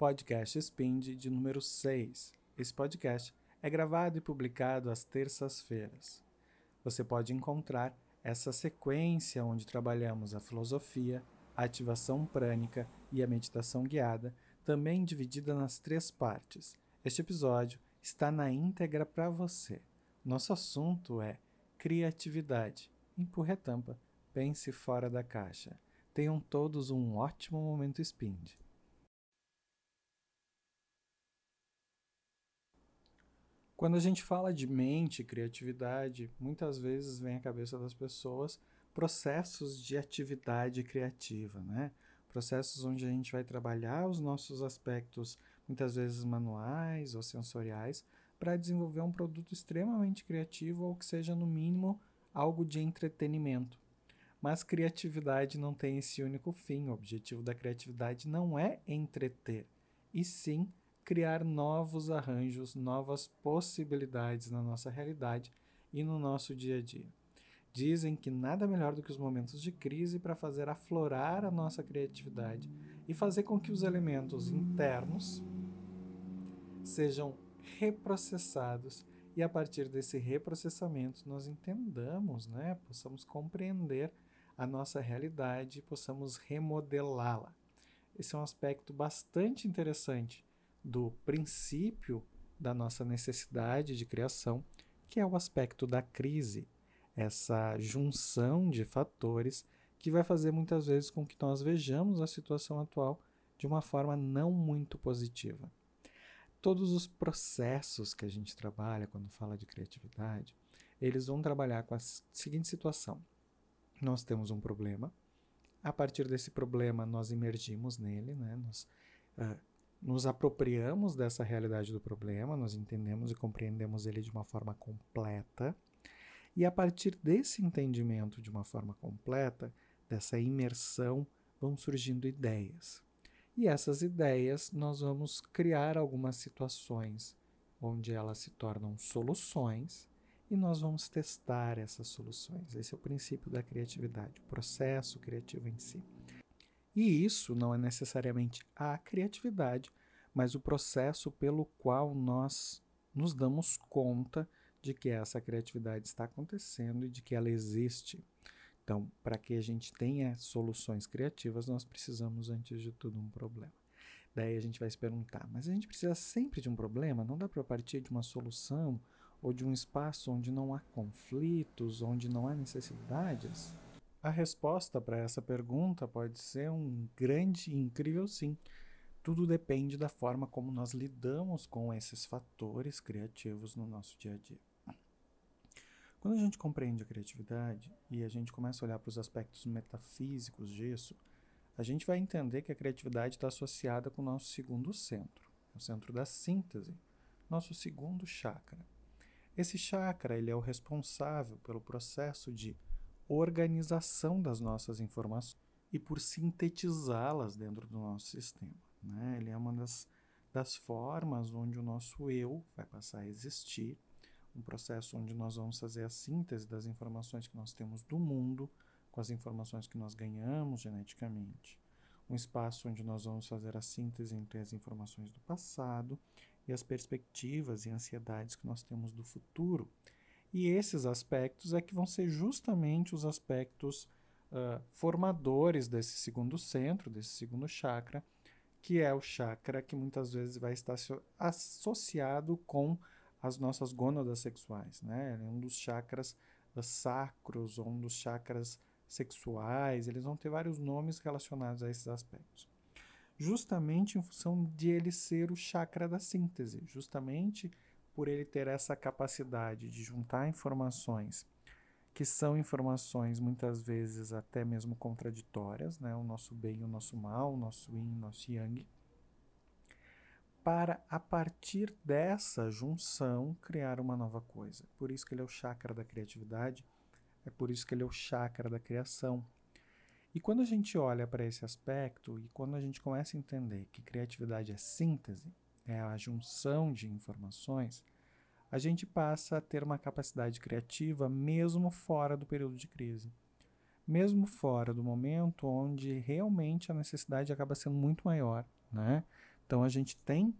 podcast Spind de número 6. Esse podcast é gravado e publicado às terças-feiras. Você pode encontrar essa sequência onde trabalhamos a filosofia, a ativação prânica e a meditação guiada, também dividida nas três partes. Este episódio está na íntegra para você. Nosso assunto é criatividade. Empurre a tampa, pense fora da caixa. Tenham todos um ótimo momento Spind. Quando a gente fala de mente, criatividade, muitas vezes vem à cabeça das pessoas processos de atividade criativa, né? Processos onde a gente vai trabalhar os nossos aspectos, muitas vezes manuais ou sensoriais, para desenvolver um produto extremamente criativo ou que seja, no mínimo, algo de entretenimento. Mas criatividade não tem esse único fim. O objetivo da criatividade não é entreter, e sim criar novos arranjos, novas possibilidades na nossa realidade e no nosso dia a dia. Dizem que nada melhor do que os momentos de crise para fazer aflorar a nossa criatividade e fazer com que os elementos internos sejam reprocessados e a partir desse reprocessamento nós entendamos, né, possamos compreender a nossa realidade e possamos remodelá-la. Esse é um aspecto bastante interessante do princípio da nossa necessidade de criação, que é o aspecto da crise, essa junção de fatores que vai fazer muitas vezes com que nós vejamos a situação atual de uma forma não muito positiva. Todos os processos que a gente trabalha quando fala de criatividade, eles vão trabalhar com a seguinte situação: nós temos um problema, a partir desse problema nós emergimos nele, né? nós uh, nos apropriamos dessa realidade do problema, nós entendemos e compreendemos ele de uma forma completa, e a partir desse entendimento de uma forma completa, dessa imersão, vão surgindo ideias. E essas ideias nós vamos criar algumas situações onde elas se tornam soluções e nós vamos testar essas soluções. Esse é o princípio da criatividade, o processo criativo em si. E isso não é necessariamente a criatividade, mas o processo pelo qual nós nos damos conta de que essa criatividade está acontecendo e de que ela existe. Então, para que a gente tenha soluções criativas, nós precisamos, antes de tudo, um problema. Daí a gente vai se perguntar, mas a gente precisa sempre de um problema? Não dá para partir de uma solução ou de um espaço onde não há conflitos, onde não há necessidades? A resposta para essa pergunta pode ser um grande e incrível sim. Tudo depende da forma como nós lidamos com esses fatores criativos no nosso dia a dia. Quando a gente compreende a criatividade e a gente começa a olhar para os aspectos metafísicos disso, a gente vai entender que a criatividade está associada com o nosso segundo centro, o centro da síntese, nosso segundo chakra. Esse chakra ele é o responsável pelo processo de organização das nossas informações e por sintetizá-las dentro do nosso sistema. Né? Ele é uma das, das formas onde o nosso eu vai passar a existir, um processo onde nós vamos fazer a síntese das informações que nós temos do mundo com as informações que nós ganhamos geneticamente. Um espaço onde nós vamos fazer a síntese entre as informações do passado e as perspectivas e ansiedades que nós temos do futuro e esses aspectos é que vão ser justamente os aspectos uh, formadores desse segundo centro, desse segundo chakra, que é o chakra que muitas vezes vai estar associado com as nossas gônadas sexuais. Né? Ele é um dos chakras sacros, ou um dos chakras sexuais, eles vão ter vários nomes relacionados a esses aspectos. Justamente em função de ele ser o chakra da síntese, justamente por ele ter essa capacidade de juntar informações que são informações muitas vezes até mesmo contraditórias, né? o nosso bem e o nosso mal, o nosso yin o nosso yang, para a partir dessa junção criar uma nova coisa. Por isso que ele é o chakra da criatividade, é por isso que ele é o chakra da criação. E quando a gente olha para esse aspecto e quando a gente começa a entender que criatividade é síntese, é a junção de informações, a gente passa a ter uma capacidade criativa mesmo fora do período de crise. Mesmo fora do momento onde realmente a necessidade acaba sendo muito maior, né? Então a gente tem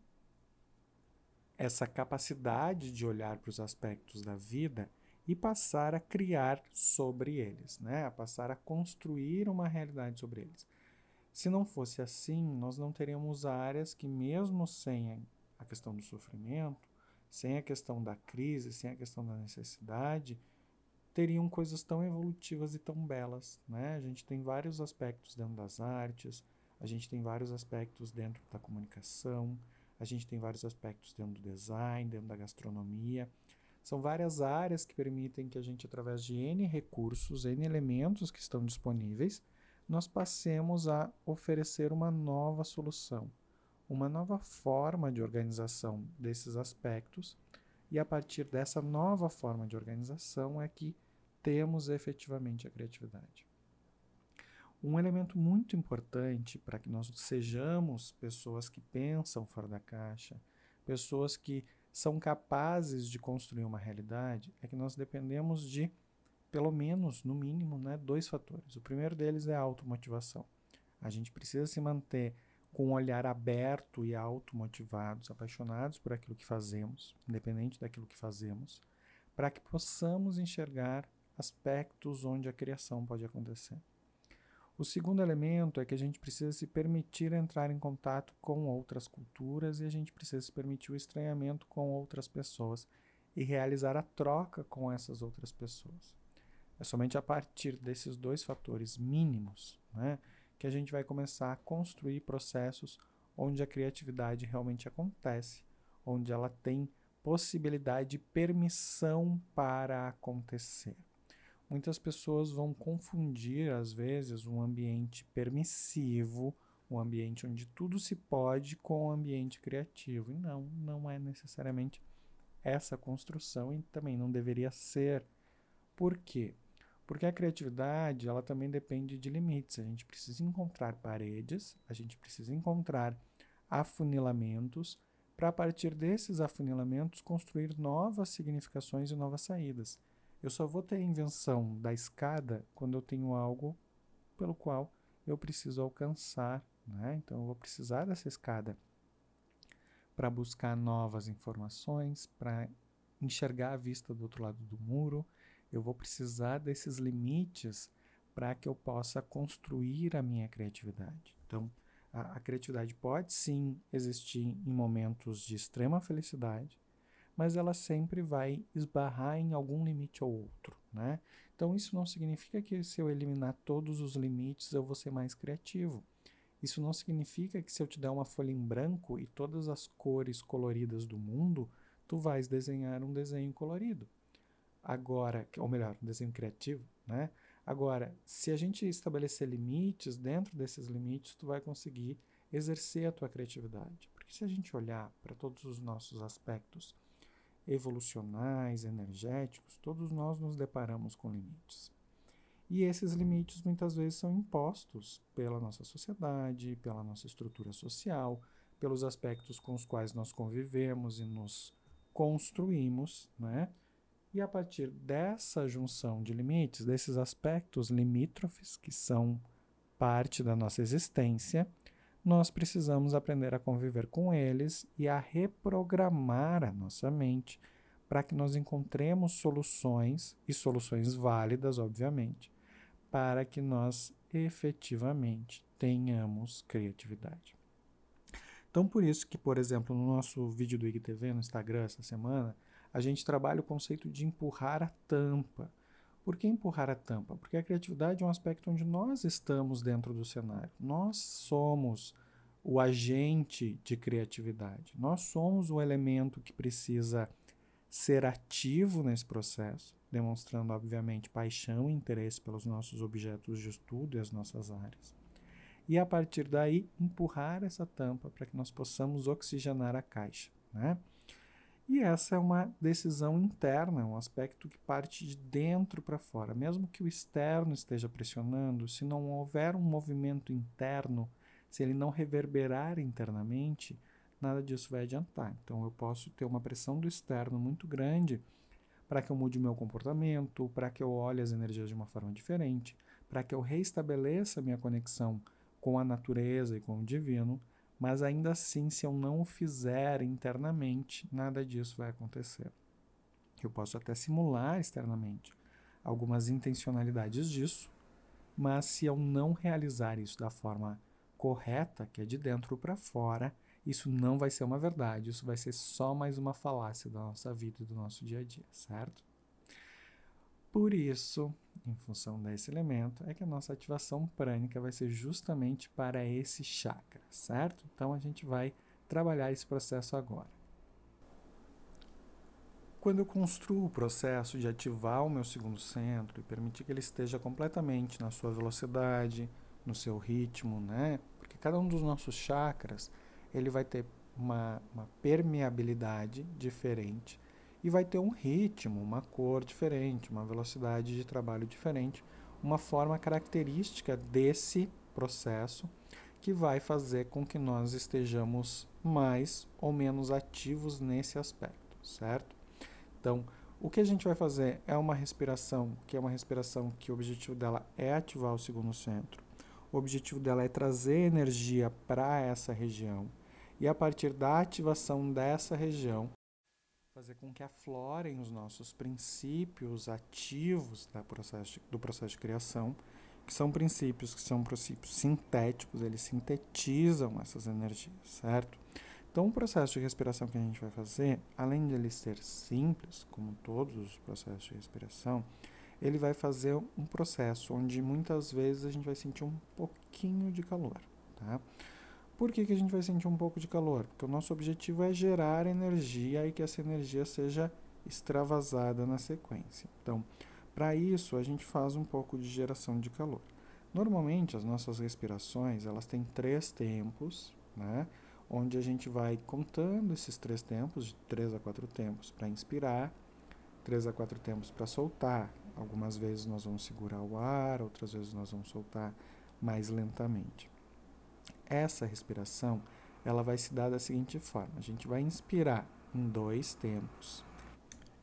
essa capacidade de olhar para os aspectos da vida e passar a criar sobre eles, né? a passar a construir uma realidade sobre eles. Se não fosse assim, nós não teríamos áreas que, mesmo sem a questão do sofrimento, sem a questão da crise, sem a questão da necessidade, teriam coisas tão evolutivas e tão belas. Né? A gente tem vários aspectos dentro das artes, a gente tem vários aspectos dentro da comunicação, a gente tem vários aspectos dentro do design, dentro da gastronomia. São várias áreas que permitem que a gente, através de N recursos, N elementos que estão disponíveis, nós passemos a oferecer uma nova solução, uma nova forma de organização desses aspectos, e a partir dessa nova forma de organização é que temos efetivamente a criatividade. Um elemento muito importante para que nós sejamos pessoas que pensam fora da caixa, pessoas que são capazes de construir uma realidade, é que nós dependemos de, pelo menos, no mínimo, né, dois fatores. O primeiro deles é a automotivação. A gente precisa se manter com um olhar aberto e automotivados, apaixonados por aquilo que fazemos, independente daquilo que fazemos, para que possamos enxergar aspectos onde a criação pode acontecer. O segundo elemento é que a gente precisa se permitir entrar em contato com outras culturas e a gente precisa se permitir o estranhamento com outras pessoas e realizar a troca com essas outras pessoas. É somente a partir desses dois fatores mínimos né, que a gente vai começar a construir processos onde a criatividade realmente acontece, onde ela tem possibilidade e permissão para acontecer. Muitas pessoas vão confundir, às vezes, um ambiente permissivo, um ambiente onde tudo se pode, com um ambiente criativo. E não, não é necessariamente essa construção e também não deveria ser. Por quê? Porque a criatividade, ela também depende de limites. A gente precisa encontrar paredes, a gente precisa encontrar afunilamentos, para a partir desses afunilamentos construir novas significações e novas saídas. Eu só vou ter a invenção da escada quando eu tenho algo pelo qual eu preciso alcançar. Né? Então, eu vou precisar dessa escada para buscar novas informações, para enxergar a vista do outro lado do muro. Eu vou precisar desses limites para que eu possa construir a minha criatividade. Então, a, a criatividade pode sim existir em momentos de extrema felicidade, mas ela sempre vai esbarrar em algum limite ou outro, né? Então isso não significa que se eu eliminar todos os limites eu vou ser mais criativo. Isso não significa que se eu te der uma folha em branco e todas as cores coloridas do mundo, tu vais desenhar um desenho colorido. Agora, ou melhor, um desenho criativo, né? Agora, se a gente estabelecer limites, dentro desses limites tu vai conseguir exercer a tua criatividade. Porque se a gente olhar para todos os nossos aspectos evolucionais, energéticos, todos nós nos deparamos com limites. E esses limites muitas vezes são impostos pela nossa sociedade, pela nossa estrutura social, pelos aspectos com os quais nós convivemos e nos construímos, né? E a partir dessa junção de limites, desses aspectos limítrofes que são parte da nossa existência, nós precisamos aprender a conviver com eles e a reprogramar a nossa mente para que nós encontremos soluções, e soluções válidas, obviamente, para que nós efetivamente tenhamos criatividade. Então, por isso que, por exemplo, no nosso vídeo do IGTV no Instagram essa semana, a gente trabalha o conceito de empurrar a tampa. Por que empurrar a tampa? Porque a criatividade é um aspecto onde nós estamos dentro do cenário. Nós somos o agente de criatividade. Nós somos o elemento que precisa ser ativo nesse processo, demonstrando, obviamente, paixão e interesse pelos nossos objetos de estudo e as nossas áreas. E a partir daí, empurrar essa tampa para que nós possamos oxigenar a caixa. Né? E essa é uma decisão interna, um aspecto que parte de dentro para fora. Mesmo que o externo esteja pressionando, se não houver um movimento interno, se ele não reverberar internamente, nada disso vai adiantar. Então eu posso ter uma pressão do externo muito grande para que eu mude meu comportamento, para que eu olhe as energias de uma forma diferente, para que eu reestabeleça minha conexão com a natureza e com o divino, Mas ainda assim, se eu não o fizer internamente, nada disso vai acontecer. Eu posso até simular externamente algumas intencionalidades disso, mas se eu não realizar isso da forma correta, que é de dentro para fora, isso não vai ser uma verdade, isso vai ser só mais uma falácia da nossa vida e do nosso dia a dia, certo? Por isso, em função desse elemento, é que a nossa ativação prânica vai ser justamente para esse chakra, certo? Então a gente vai trabalhar esse processo agora. Quando eu construo o processo de ativar o meu segundo centro e permitir que ele esteja completamente na sua velocidade, no seu ritmo, né? Porque cada um dos nossos chakras, ele vai ter uma, uma permeabilidade diferente e vai ter um ritmo, uma cor diferente, uma velocidade de trabalho diferente, uma forma característica desse processo que vai fazer com que nós estejamos mais ou menos ativos nesse aspecto, certo? Então, o que a gente vai fazer é uma respiração, que é uma respiração que o objetivo dela é ativar o segundo centro. O objetivo dela é trazer energia para essa região. E a partir da ativação dessa região, fazer com que aflorem os nossos princípios ativos da processo de, do processo de criação, que são princípios que são princípios sintéticos, eles sintetizam essas energias, certo? Então, o processo de respiração que a gente vai fazer, além de ele ser simples, como todos os processos de respiração, ele vai fazer um processo onde muitas vezes a gente vai sentir um pouquinho de calor, tá? Por que, que a gente vai sentir um pouco de calor? Porque o nosso objetivo é gerar energia e que essa energia seja extravasada na sequência. Então, para isso, a gente faz um pouco de geração de calor. Normalmente, as nossas respirações, elas têm três tempos, né? Onde a gente vai contando esses três tempos, de três a quatro tempos para inspirar, três a quatro tempos para soltar. Algumas vezes nós vamos segurar o ar, outras vezes nós vamos soltar mais lentamente. Essa respiração, ela vai se dar da seguinte forma: a gente vai inspirar em dois tempos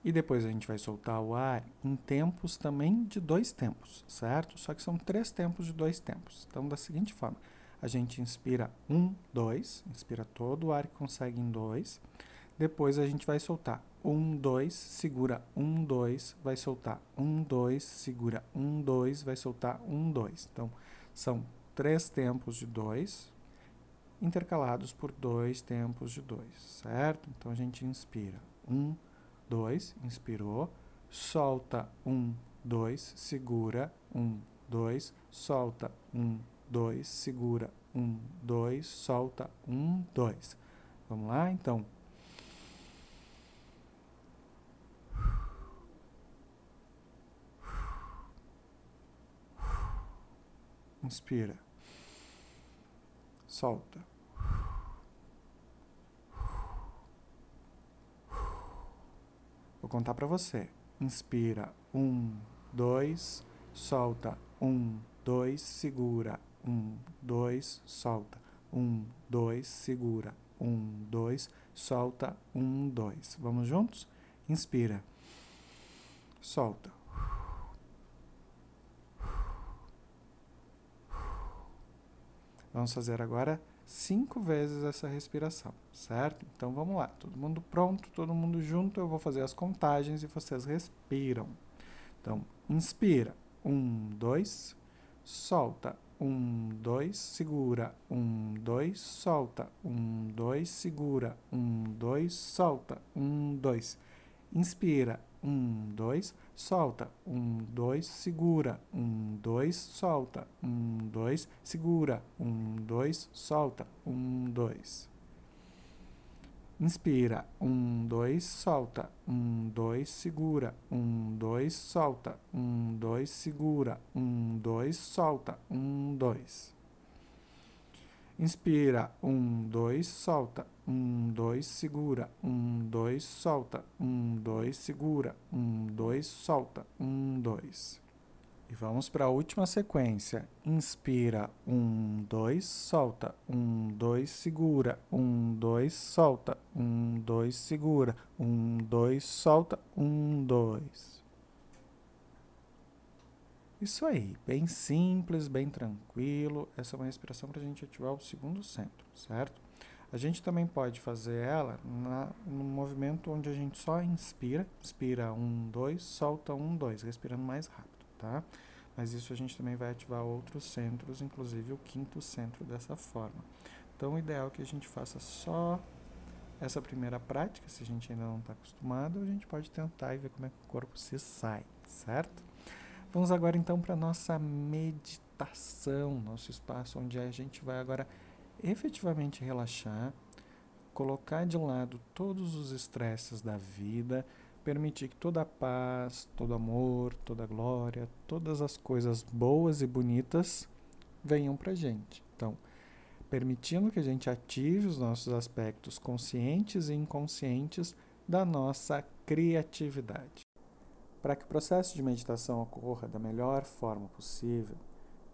e depois a gente vai soltar o ar em tempos também de dois tempos, certo? Só que são três tempos de dois tempos. Então, da seguinte forma: a gente inspira um, dois, inspira todo o ar que consegue em dois. Depois a gente vai soltar um, dois, segura um, dois, vai soltar um, dois, segura um, dois, vai soltar um, dois. Então, são três tempos de dois, intercalados por dois tempos de dois, certo? Então a gente inspira. Um, dois, inspirou, solta. Um, dois, segura. Um, dois, solta. Um, dois, segura. Um, dois, solta. Um, dois. Vamos lá, então. Inspira solta. Vou contar para você. Inspira, um, dois, solta, um, dois, segura, um, dois, solta, um, dois, segura, um, dois, solta, um, dois. Vamos juntos? Inspira, solta. Vamos fazer agora cinco vezes essa respiração, certo? Então vamos lá, todo mundo pronto, todo mundo junto. Eu vou fazer as contagens e vocês respiram. Então, inspira, um, dois, solta, um, dois, segura, um, dois, solta, um, dois, segura, um, dois, solta, um, dois. Inspira, um, dois, solta. Um, dois, segura. Um, dois, solta. Um, dois, segura. Um, dois, solta. Um, dois. Inspira. Um, dois, solta. Um, dois, segura. Um, dois, solta. Um, dois, segura. Um, dois, solta. Um, dois. Inspira, um, dois, solta, um, dois, segura, um, dois, solta, um, dois, segura, um, dois, solta, um, dois. E vamos para a última sequência. Inspira, um, dois, solta, um, dois, segura, um, dois, solta, um, dois, segura, um, dois, solta, um, dois. Isso aí, bem simples, bem tranquilo. Essa é uma respiração para a gente ativar o segundo centro, certo? A gente também pode fazer ela na, no movimento onde a gente só inspira, inspira um, dois, solta um, dois, respirando mais rápido, tá? Mas isso a gente também vai ativar outros centros, inclusive o quinto centro dessa forma. Então, o ideal é que a gente faça só essa primeira prática, se a gente ainda não está acostumado, a gente pode tentar e ver como é que o corpo se sai, certo? Vamos agora então para a nossa meditação, nosso espaço onde a gente vai agora efetivamente relaxar, colocar de lado todos os estresses da vida, permitir que toda a paz, todo amor, toda a glória, todas as coisas boas e bonitas venham para gente. Então, permitindo que a gente ative os nossos aspectos conscientes e inconscientes da nossa criatividade. Para que o processo de meditação ocorra da melhor forma possível,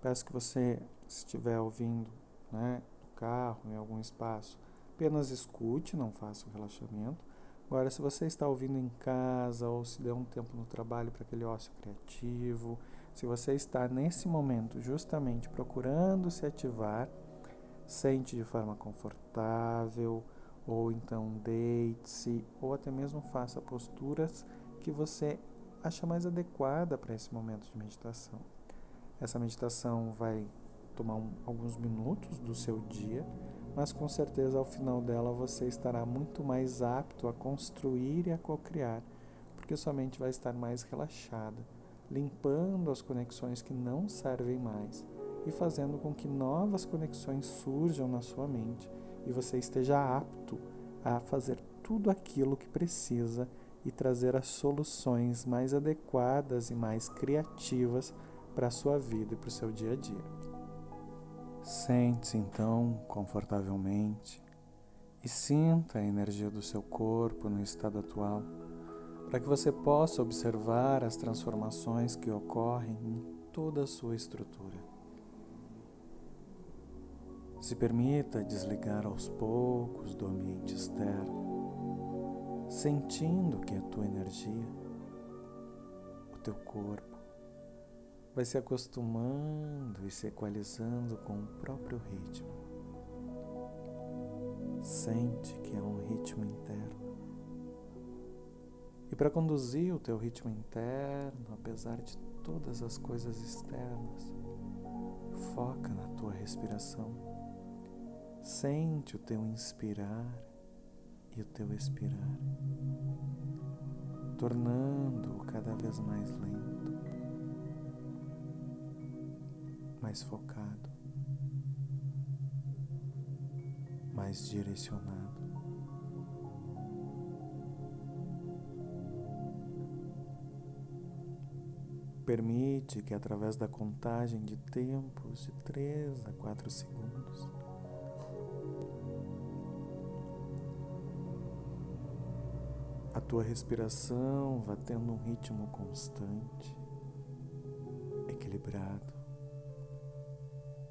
peço que você, se estiver ouvindo né, no carro, em algum espaço, apenas escute, não faça o relaxamento. Agora, se você está ouvindo em casa ou se deu um tempo no trabalho para aquele ócio criativo, se você está nesse momento justamente procurando se ativar, Sente de forma confortável, ou então deite-se, ou até mesmo faça posturas que você acha mais adequada para esse momento de meditação. Essa meditação vai tomar um, alguns minutos do seu dia, mas com certeza ao final dela você estará muito mais apto a construir e a co-criar, porque sua mente vai estar mais relaxada, limpando as conexões que não servem mais e fazendo com que novas conexões surjam na sua mente e você esteja apto a fazer tudo aquilo que precisa e trazer as soluções mais adequadas e mais criativas para a sua vida e para o seu dia a dia. Sente-se então confortavelmente e sinta a energia do seu corpo no estado atual, para que você possa observar as transformações que ocorrem em toda a sua estrutura. Se permita desligar aos poucos do ambiente externo, sentindo que a tua energia, o teu corpo, vai se acostumando e se equalizando com o próprio ritmo. Sente que é um ritmo interno. E para conduzir o teu ritmo interno, apesar de todas as coisas externas, foca na tua respiração Sente o teu inspirar e o teu expirar, tornando-o cada vez mais lento, mais focado, mais direcionado. Permite que, através da contagem de tempos de 3 a 4 segundos, a tua respiração vá tendo um ritmo constante, equilibrado.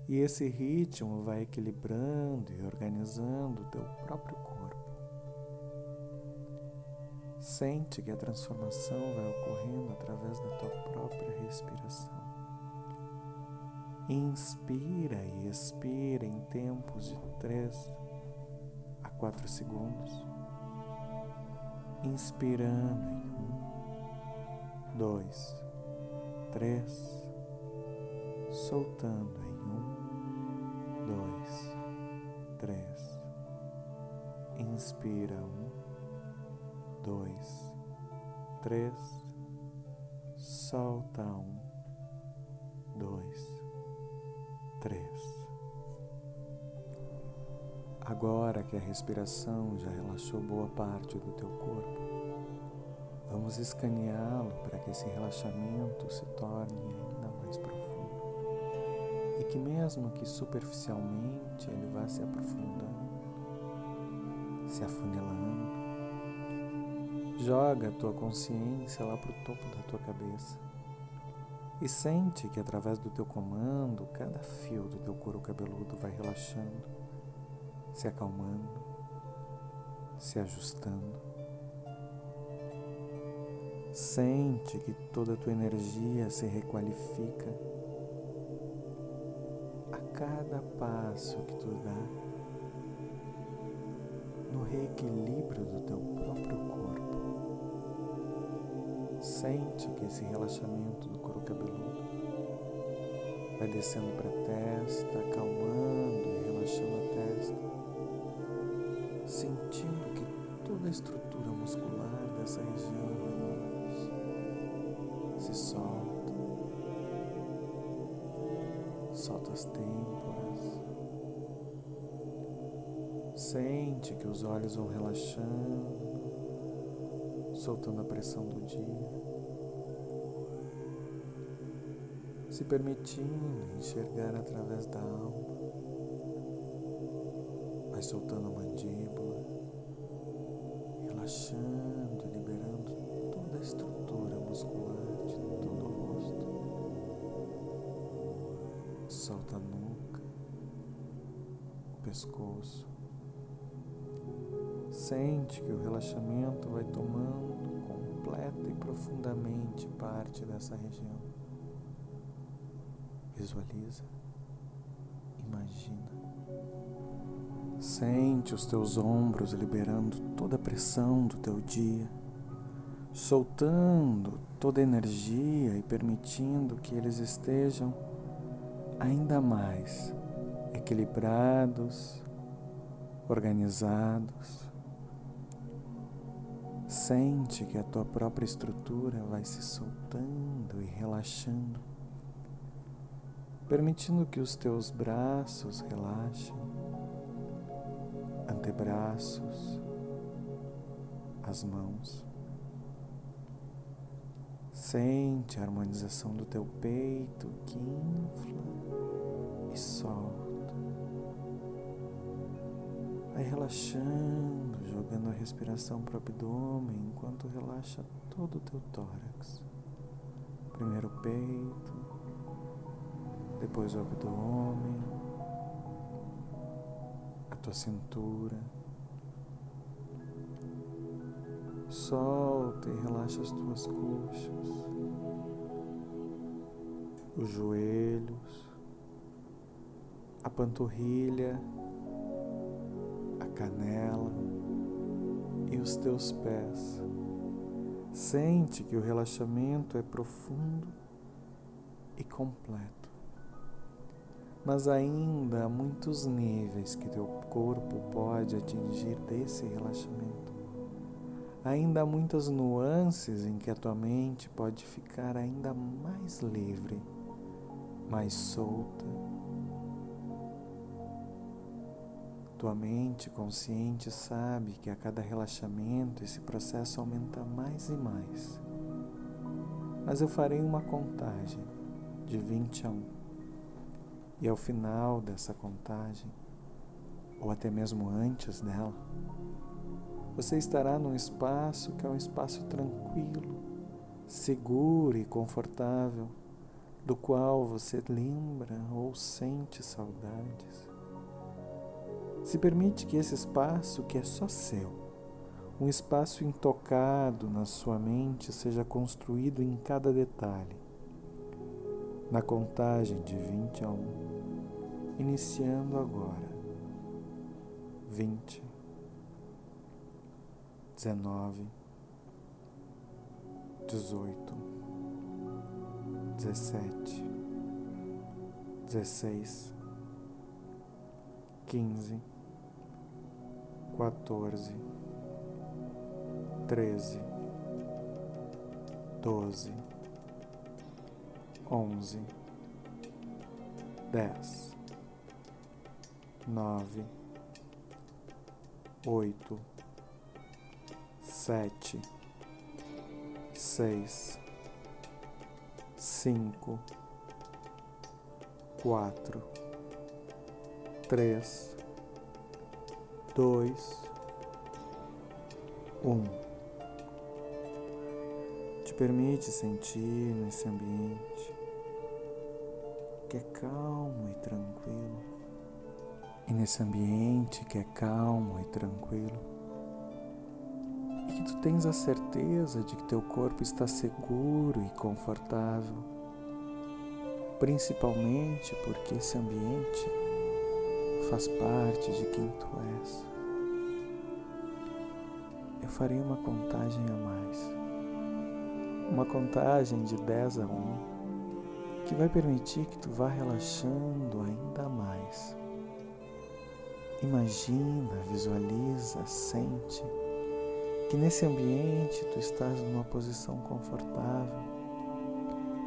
E esse ritmo vai equilibrando e organizando o teu próprio corpo. Sente que a transformação vai ocorrendo através da tua própria respiração. Inspira e expira em tempos de 3 a 4 segundos inspirando em um, dois, três, soltando em um, dois, três. Inspira um, dois, três, solta um, respiração já relaxou boa parte do teu corpo, vamos escaneá-lo para que esse relaxamento se torne ainda mais profundo. E que, mesmo que superficialmente, ele vá se aprofundando, se afunilando. Joga a tua consciência lá para o topo da tua cabeça e sente que, através do teu comando, cada fio do teu couro cabeludo vai relaxando se acalmando, se ajustando. Sente que toda a tua energia se requalifica a cada passo que tu dá. reequilíbrio do teu próprio corpo. Sente que esse relaxamento do couro cabeludo vai descendo para a testa, acalmando e relaxando a testa, sentindo que toda a estrutura muscular dessa região relaxa, se solta, solta as têmporas. Sente que os olhos vão relaxando, soltando a pressão do dia. Se permitindo enxergar através da alma, soltando a mandíbula, relaxando, liberando toda a estrutura muscular de todo o rosto. Solta a nuca, o pescoço. Sente que o relaxamento vai tomando completa e profundamente parte dessa região. Visualiza, Sente os teus ombros liberando toda a pressão do teu dia, soltando toda a energia e permitindo que eles estejam ainda mais equilibrados, organizados. Sente que a tua própria estrutura vai se soltando e relaxando, permitindo que os teus braços relaxem, antebraços, as mãos. Sente a harmonização do teu peito que infla e solta. Vai relaxando, jogando a respiração para o abdômen enquanto relaxa todo o teu tórax. Primeiro o peito, depois o abdômen, tua cintura. Solta e relaxa as tuas coxas, os joelhos, a panturrilha canela e os teus pés. Sente que o relaxamento é profundo e completo. Mas ainda há muitos níveis que teu corpo pode atingir desse relaxamento. Ainda há muitas nuances em que a tua mente pode ficar ainda mais livre, mais solta Tua mente consciente sabe que a cada relaxamento esse processo aumenta mais e mais. Mas eu farei uma contagem de 20 a 1. E ao final dessa contagem, ou até mesmo antes dela, você estará num espaço que é um espaço tranquilo, seguro e confortável, do qual você lembra ou sente saudades. Se permite que esse espaço, que é só seu, um espaço intocado na sua mente, seja construído em cada detalhe. Na contagem de 20 a 1, iniciando agora. 20, 19, 18, 17, 16, 15, quatorze, treze, doze, onze, dez, nove, oito, sete, seis, cinco, quatro, três dois, um. Te permite sentir nesse ambiente que é calmo e tranquilo. E nesse ambiente que é calmo e tranquilo, e que tu tens a certeza de que teu corpo está seguro e confortável, principalmente porque esse ambiente faz parte de quem tu és. farei uma contagem a mais. Uma contagem de 10 a 1, que vai permitir que tu vá relaxando ainda mais. Imagina, visualiza, sente que nesse ambiente tu estás numa posição confortável,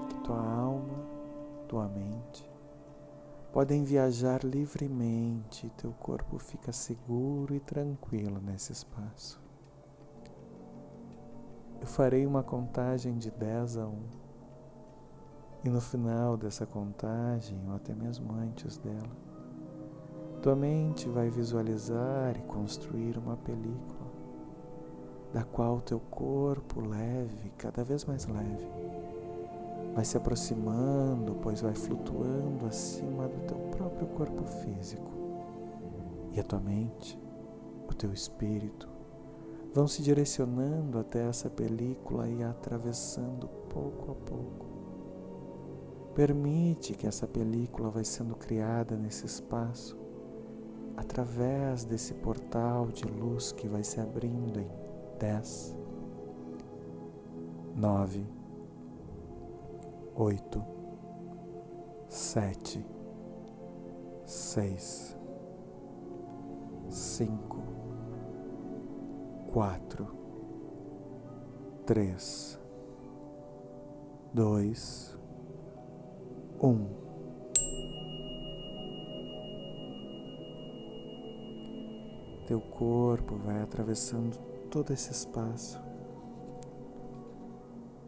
que tua alma, tua mente podem viajar livremente e teu corpo fica seguro e tranquilo nesse espaço. Eu farei uma contagem de 10 a 1. E no final dessa contagem, ou até mesmo antes dela, tua mente vai visualizar e construir uma película, da qual teu corpo leve, cada vez mais leve, vai se aproximando, pois vai flutuando acima do teu próprio corpo físico. E a tua mente, o teu espírito, vão se direcionando até essa película e atravessando pouco a pouco. Permite que essa película vai sendo criada nesse espaço através desse portal de luz que vai se abrindo em 10, 9, 8, 7, 6, 5, quatro, três, dois, um. Teu corpo vai atravessando todo esse espaço.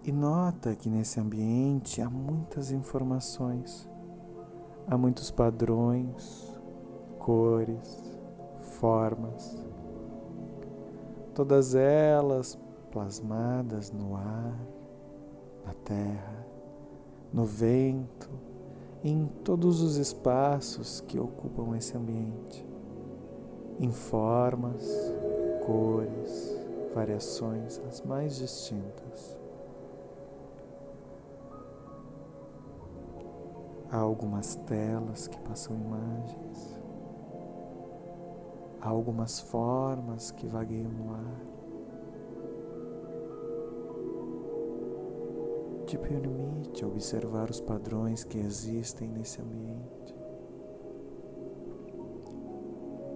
E nota que nesse ambiente há muitas informações, há muitos padrões, cores, formas todas elas plasmadas no ar, na terra, no vento, em todos os espaços que ocupam esse ambiente, em formas, cores, variações as mais distintas. Há algumas telas que passam imagens, Há algumas formas que vagueiam no ar. Te permite observar os padrões que existem nesse ambiente.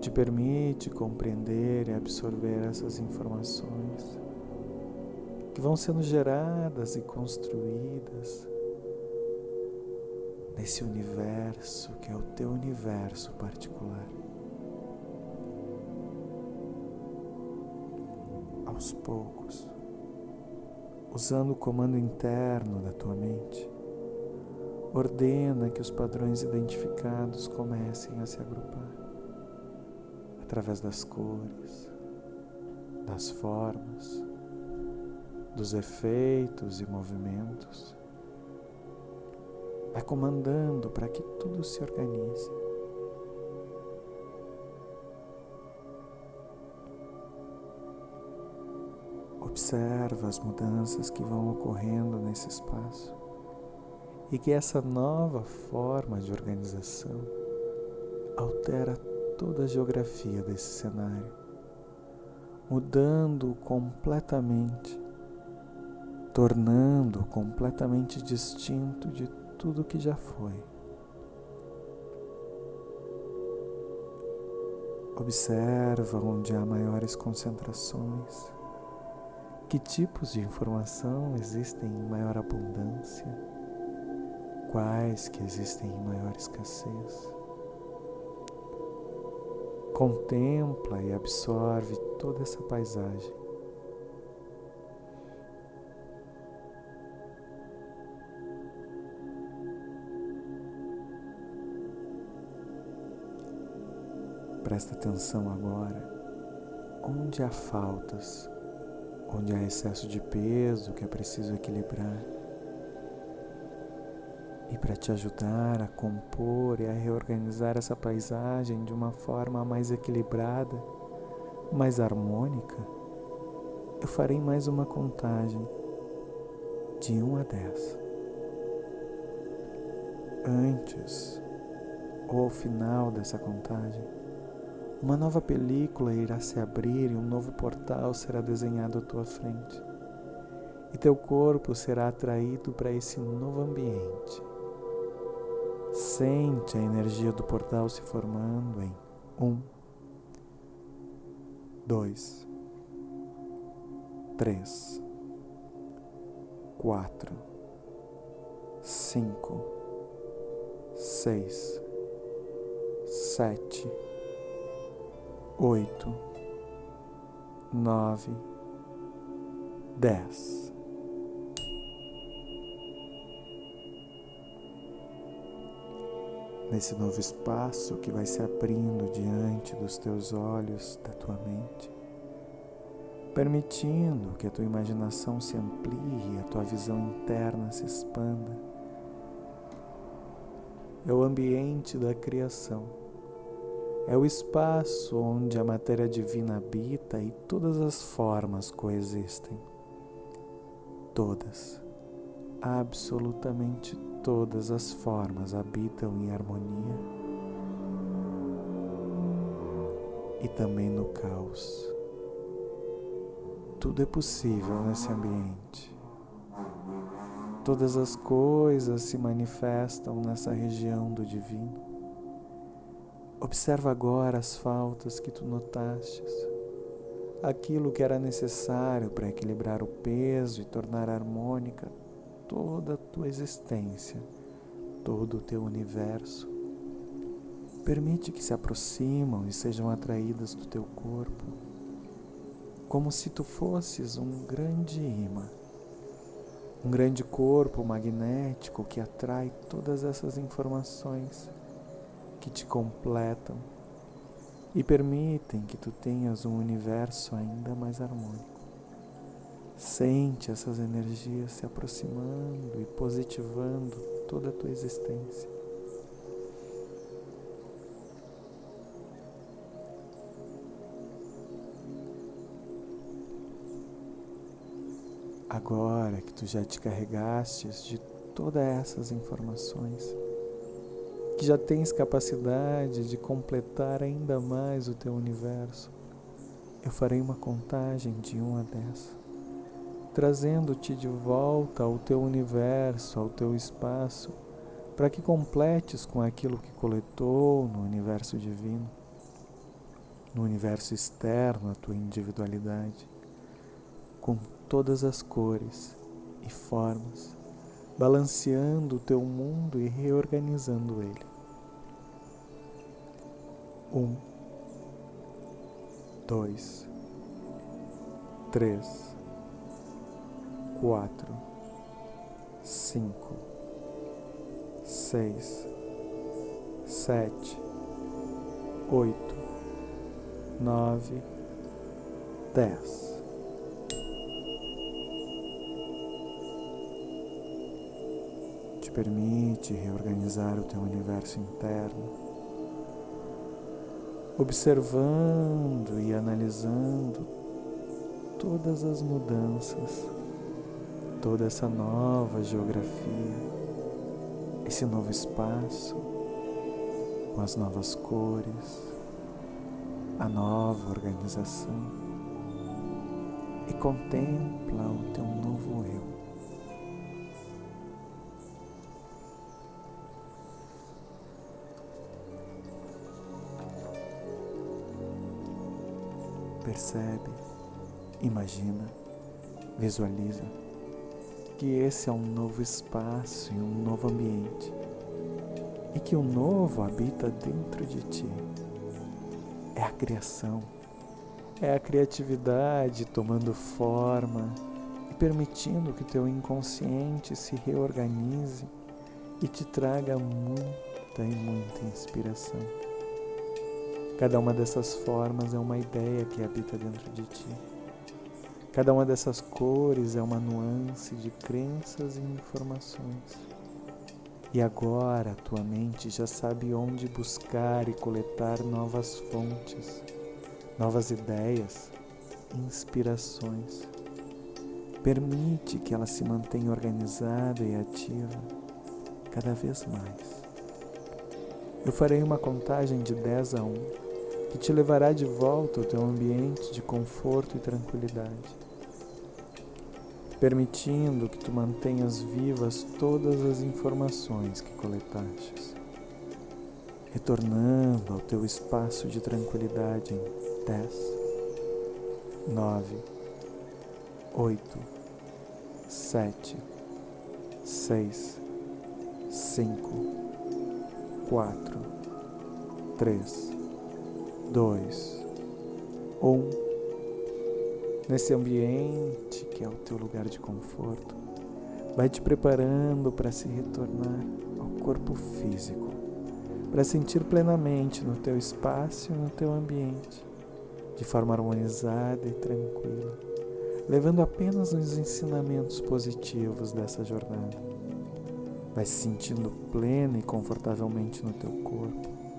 Te permite compreender e absorver essas informações que vão sendo geradas e construídas nesse universo que é o teu universo particular. aos poucos, usando o comando interno da tua mente, ordena que os padrões identificados comecem a se agrupar através das cores, das formas, dos efeitos e movimentos. Vai comandando para que tudo se organize. Observa as mudanças que vão ocorrendo nesse espaço e que essa nova forma de organização altera toda a geografia desse cenário, mudando-o completamente, tornando-o completamente distinto de tudo que já foi. Observa onde há maiores concentrações que tipos de informação existem em maior abundância? Quais que existem em maior escassez? Contempla e absorve toda essa paisagem. Presta atenção agora onde há faltas onde há excesso de peso que é preciso equilibrar. E para te ajudar a compor e a reorganizar essa paisagem de uma forma mais equilibrada, mais harmônica, eu farei mais uma contagem de 1 a 10. Antes ou ao final dessa contagem, uma nova película irá se abrir e um novo portal será desenhado à tua frente. E teu corpo será atraído para esse novo ambiente. Sente a energia do portal se formando em um, dois, três, quatro, cinco, seis, sete oito, nove, dez. Nesse novo espaço que vai se abrindo diante dos teus olhos, da tua mente, permitindo que a tua imaginação se amplie, a tua visão interna se expanda. É o ambiente da criação é o espaço onde a matéria divina habita e todas as formas coexistem. Todas, absolutamente todas as formas habitam em harmonia e também no caos. Tudo é possível nesse ambiente. Todas as coisas se manifestam nessa região do divino. Observa agora as faltas que tu notastes, aquilo que era necessário para equilibrar o peso e tornar harmônica toda a tua existência, todo o teu universo. Permite que se aproximam e sejam atraídas do teu corpo, como se tu fosses um grande imã, um grande corpo magnético que atrai todas essas informações que te completam e permitem que tu tenhas um universo ainda mais harmônico. Sente essas energias se aproximando e positivando toda a tua existência. Agora que tu já te carregastes de todas essas informações, que já tens capacidade de completar ainda mais o teu universo, eu farei uma contagem de 1 a 10, trazendo-te de volta ao teu universo, ao teu espaço, para que completes com aquilo que coletou no universo divino, no universo externo à tua individualidade, com todas as cores e formas, balanceando o teu mundo e reorganizando ele. Um, dois, três, quatro, cinco, seis, sete, oito, nove, dez. Te permite reorganizar o teu universo interno observando e analisando todas as mudanças, toda essa nova geografia, esse novo espaço, com as novas cores, a nova organização e contempla o teu novo eu. percebe, imagina, visualiza que esse é um novo espaço e um novo ambiente e que o novo habita dentro de ti. É a criação, é a criatividade tomando forma e permitindo que teu inconsciente se reorganize e te traga muita e muita inspiração. Cada uma dessas formas é uma ideia que habita dentro de ti. Cada uma dessas cores é uma nuance de crenças e informações. E agora a tua mente já sabe onde buscar e coletar novas fontes, novas ideias, inspirações. Permite que ela se mantenha organizada e ativa cada vez mais. Eu farei uma contagem de 10 a 1 que te levará de volta ao teu ambiente de conforto e tranquilidade, permitindo que tu mantenhas vivas todas as informações que coletaste, retornando ao teu espaço de tranquilidade em 10, 9, 8, 7, 6, 5, 4, 3, 2, 1. Nesse ambiente que é o teu lugar de conforto, vai te preparando para se retornar ao corpo físico, para sentir plenamente no teu espaço e no teu ambiente, de forma harmonizada e tranquila, levando apenas os ensinamentos positivos dessa jornada. Vai se sentindo plena e confortavelmente no teu corpo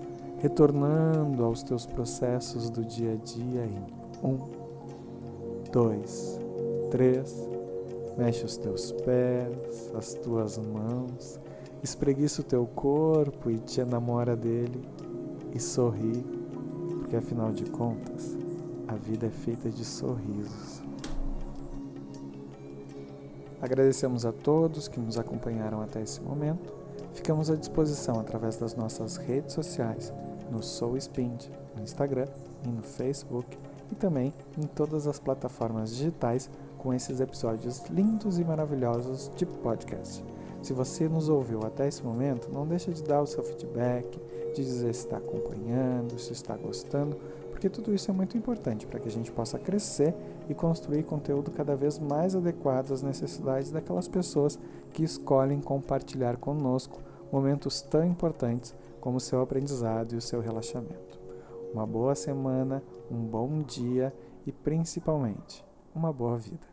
retornando aos teus processos do dia a dia em um, dois, três. Mexe os teus pés, as tuas mãos, espreguiça o teu corpo e te enamora dele e sorri, porque afinal de contas, a vida é feita de sorrisos. Agradecemos a todos que nos acompanharam até esse momento. Ficamos à disposição através das nossas redes sociais no Soul Spind, no Instagram e no Facebook e também em todas as plataformas digitais com esses episódios lindos e maravilhosos de podcast. Se você nos ouviu até esse momento, não deixe de dar o seu feedback, de dizer se está acompanhando, se está gostando, porque tudo isso é muito importante para que a gente possa crescer e construir conteúdo cada vez mais adequado às necessidades daquelas pessoas que escolhem compartilhar conosco momentos tão importantes como o seu aprendizado e o seu relaxamento. Uma boa semana, um bom dia e principalmente uma boa vida.